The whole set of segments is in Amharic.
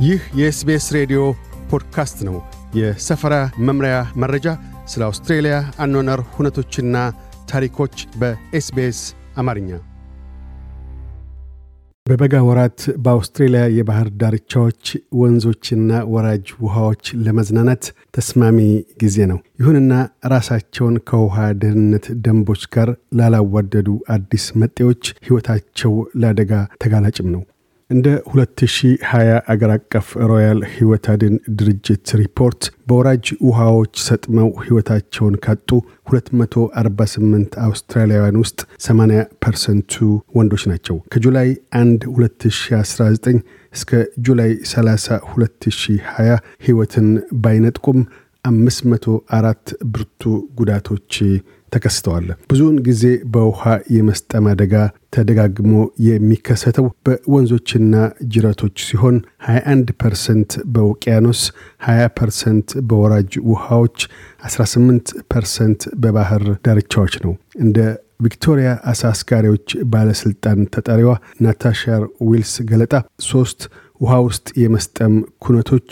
ይህ የ SBS ሬዲዮ ፖድካስት ነው። የሰፈራ መምሪያ መረጃ፣ ስለ አውስትሬልያ አኗኗር ሁነቶችና ታሪኮች በ SBS አማርኛ። በበጋ ወራት በአውስትሬልያ የባህር ዳርቻዎች ወንዞችና ወራጅ ውሃዎች ለመዝናናት ተስማሚ ጊዜ ነው። ይሁንና ራሳቸውን ከውሃ ደህንነት ደንቦች ጋር ላላዋደዱ አዲስ መጤዎች ሕይወታቸው ለአደጋ ተጋላጭም ነው። እንደ 2020 አገር አቀፍ ሮያል ሕይወት አድን ድርጅት ሪፖርት በወራጅ ውሃዎች ሰጥመው ሕይወታቸውን ካጡ 248 አውስትራሊያውያን ውስጥ 80 ፐርሰንቱ ወንዶች ናቸው። ከጁላይ 1 2019 እስከ ጁላይ 30 2020 ሕይወትን ባይነጥቁም 504 ብርቱ ጉዳቶች ተከስተዋል። ብዙውን ጊዜ በውሃ የመስጠም አደጋ ተደጋግሞ የሚከሰተው በወንዞችና ጅረቶች ሲሆን 21 ፐርሰንት በውቅያኖስ፣ 20 ፐርሰንት በወራጅ ውሃዎች፣ 18 ፐርሰንት በባህር ዳርቻዎች ነው። እንደ ቪክቶሪያ አሳ አስጋሪዎች ባለሥልጣን ተጠሪዋ ናታሻ ዊልስ ገለጣ ሶስት ውሃ ውስጥ የመስጠም ኩነቶች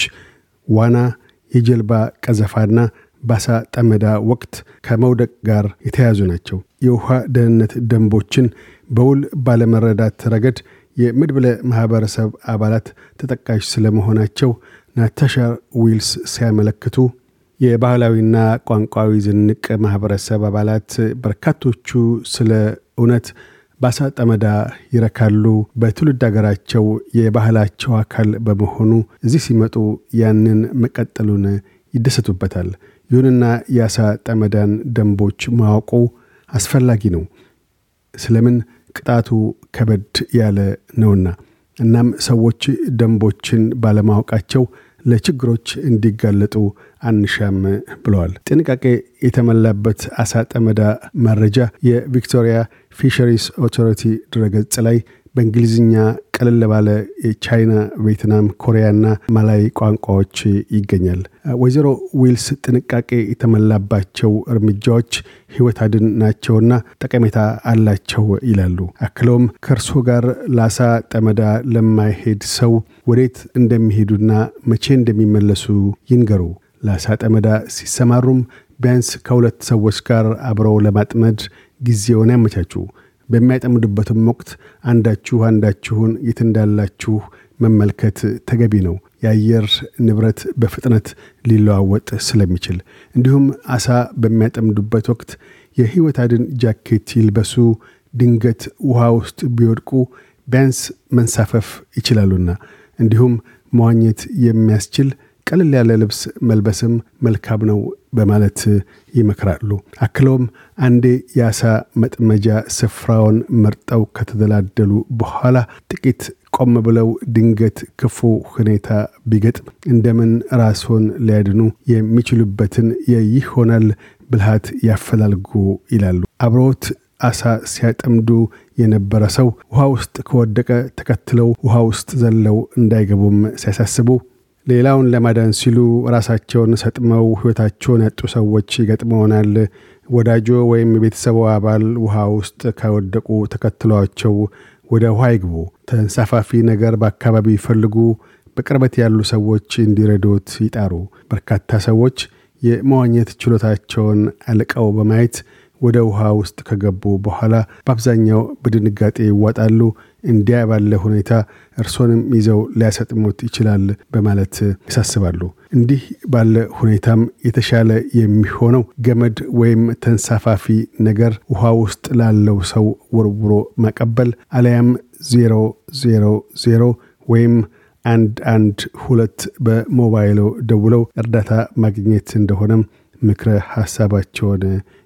ዋና፣ የጀልባ ቀዘፋና በአሳ ጠመዳ ወቅት ከመውደቅ ጋር የተያያዙ ናቸው። የውሃ ደህንነት ደንቦችን በውል ባለመረዳት ረገድ የመድብለ ማኅበረሰብ አባላት ተጠቃሽ ስለመሆናቸው ናታሻ ዊልስ ሲያመለክቱ የባህላዊና ቋንቋዊ ዝንቅ ማኅበረሰብ አባላት በርካቶቹ ስለ እውነት በአሳ ጠመዳ ይረካሉ። በትውልድ አገራቸው የባህላቸው አካል በመሆኑ እዚህ ሲመጡ ያንን መቀጠሉን ይደሰቱበታል። ይሁንና የአሳ ጠመዳን ደንቦች ማወቁ አስፈላጊ ነው። ስለምን ቅጣቱ ከበድ ያለ ነውና። እናም ሰዎች ደንቦችን ባለማወቃቸው ለችግሮች እንዲጋለጡ አንሻም ብለዋል። ጥንቃቄ የተሞላበት አሳ ጠመዳ መረጃ የቪክቶሪያ Fisheries Authority ድረገጽ ላይ በእንግሊዝኛ ቀለል ባለ የቻይና፣ ቬትናም፣ ኮሪያና ማላይ ቋንቋዎች ይገኛል። ወይዘሮ ዊልስ ጥንቃቄ የተሞላባቸው እርምጃዎች ሕይወት አድን ናቸውና ጠቀሜታ አላቸው ይላሉ። አክለውም ከእርሶ ጋር ለአሳ ጠመዳ ለማይሄድ ሰው ወዴት እንደሚሄዱና መቼ እንደሚመለሱ ይንገሩ። ለአሳ ጠመዳ ሲሰማሩም ቢያንስ ከሁለት ሰዎች ጋር አብረው ለማጥመድ ጊዜውን ያመቻቹ። በሚያጠምዱበትም ወቅት አንዳችሁ አንዳችሁን የት እንዳላችሁ መመልከት ተገቢ ነው። የአየር ንብረት በፍጥነት ሊለዋወጥ ስለሚችል፣ እንዲሁም አሳ በሚያጠምዱበት ወቅት የሕይወት አድን ጃኬት ይልበሱ። ድንገት ውሃ ውስጥ ቢወድቁ ቢያንስ መንሳፈፍ ይችላሉና፣ እንዲሁም መዋኘት የሚያስችል ቀለል ያለ ልብስ መልበስም መልካም ነው በማለት ይመክራሉ። አክለውም አንዴ የአሳ መጥመጃ ስፍራውን መርጠው ከተደላደሉ በኋላ ጥቂት ቆም ብለው ድንገት ክፉ ሁኔታ ቢገጥም እንደምን ራስዎን ሊያድኑ የሚችሉበትን የይሆናል ብልሃት ያፈላልጉ ይላሉ። አብረውት አሳ ሲያጠምዱ የነበረ ሰው ውሃ ውስጥ ከወደቀ ተከትለው ውሃ ውስጥ ዘለው እንዳይገቡም ሲያሳስቡ ሌላውን ለማዳን ሲሉ ራሳቸውን ሰጥመው ሕይወታቸውን ያጡ ሰዎች ይገጥመውናል። ወዳጆ ወይም የቤተሰቡ አባል ውሃ ውስጥ ከወደቁ ተከትሏቸው ወደ ውሃ ይግቡ። ተንሳፋፊ ነገር በአካባቢ ይፈልጉ። በቅርበት ያሉ ሰዎች እንዲረዱት ይጣሩ። በርካታ ሰዎች የመዋኘት ችሎታቸውን አልቀው በማየት ወደ ውሃ ውስጥ ከገቡ በኋላ በአብዛኛው በድንጋጤ ይዋጣሉ። እንዲያ ባለ ሁኔታ እርሶንም ይዘው ሊያሰጥሙት ይችላል በማለት ያሳስባሉ። እንዲህ ባለ ሁኔታም የተሻለ የሚሆነው ገመድ ወይም ተንሳፋፊ ነገር ውሃ ውስጥ ላለው ሰው ወርውሮ ማቀበል አለያም ዜሮ ዜሮ ዜሮ ወይም አንድ አንድ ሁለት በሞባይሎ ደውለው እርዳታ ማግኘት እንደሆነም ምክረ ሐሳባቸውን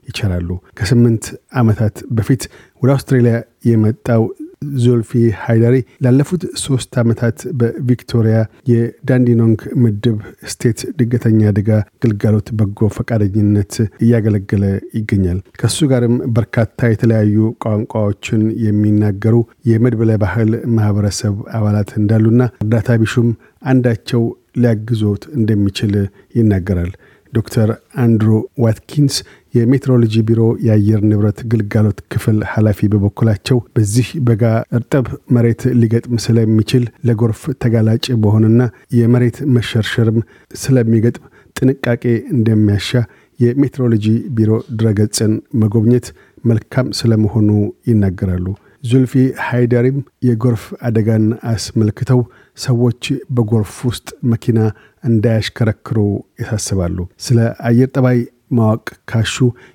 ይችላሉ። ከስምንት ዓመታት በፊት ወደ አውስትራሊያ የመጣው ዞልፊ ሃይዳሪ ላለፉት ሶስት ዓመታት በቪክቶሪያ የዳንዲኖንግ ምድብ ስቴት ድንገተኛ አደጋ ግልጋሎት በጎ ፈቃደኝነት እያገለገለ ይገኛል። ከሱ ጋርም በርካታ የተለያዩ ቋንቋዎችን የሚናገሩ የመድብለ ባህል ማህበረሰብ አባላት እንዳሉና እርዳታ ቢሹም አንዳቸው ሊያግዞት እንደሚችል ይናገራል። ዶክተር አንድሩ ዋትኪንስ የሜትሮሎጂ ቢሮ የአየር ንብረት ግልጋሎት ክፍል ኃላፊ በበኩላቸው በዚህ በጋ እርጥብ መሬት ሊገጥም ስለሚችል ለጎርፍ ተጋላጭ በሆንና የመሬት መሸርሸርም ስለሚገጥም ጥንቃቄ እንደሚያሻ የሜትሮሎጂ ቢሮ ድረገጽን መጎብኘት መልካም ስለመሆኑ ይናገራሉ። ዙልፊ ሃይደሪም የጎርፍ አደጋን አስመልክተው ሰዎች በጎርፍ ውስጥ መኪና እንዳያሽከረክሩ ያሳስባሉ። ስለ አየር ጠባይ ማወቅ ካሹ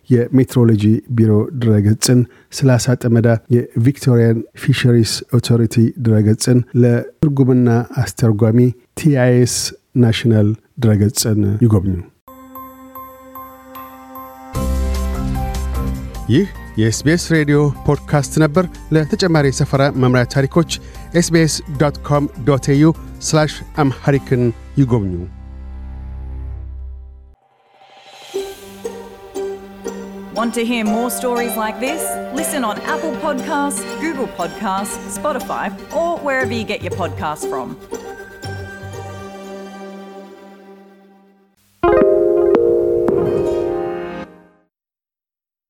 የሜትሮሎጂ ቢሮ ድረገጽን፣ ስለ አሳ ጠመዳ የቪክቶሪያን Fisheries Authority ድረገጽን፣ ለትርጉምና አስተርጓሚ TIS National ድረገጽን ይጎብኙ። ይህ የኤስቤስ ሬዲዮ ፖድካስት ነበር። ለተጨማሪ የሰፈራ መምሪያ ታሪኮች ኤስቤስ ዶት ኮም ዶት ኤዩ አምሐሪክን ይጎብኙ። Want to hear more stories like this? Listen on Apple Podcasts, Google Podcasts, Spotify, or wherever you get your podcasts from.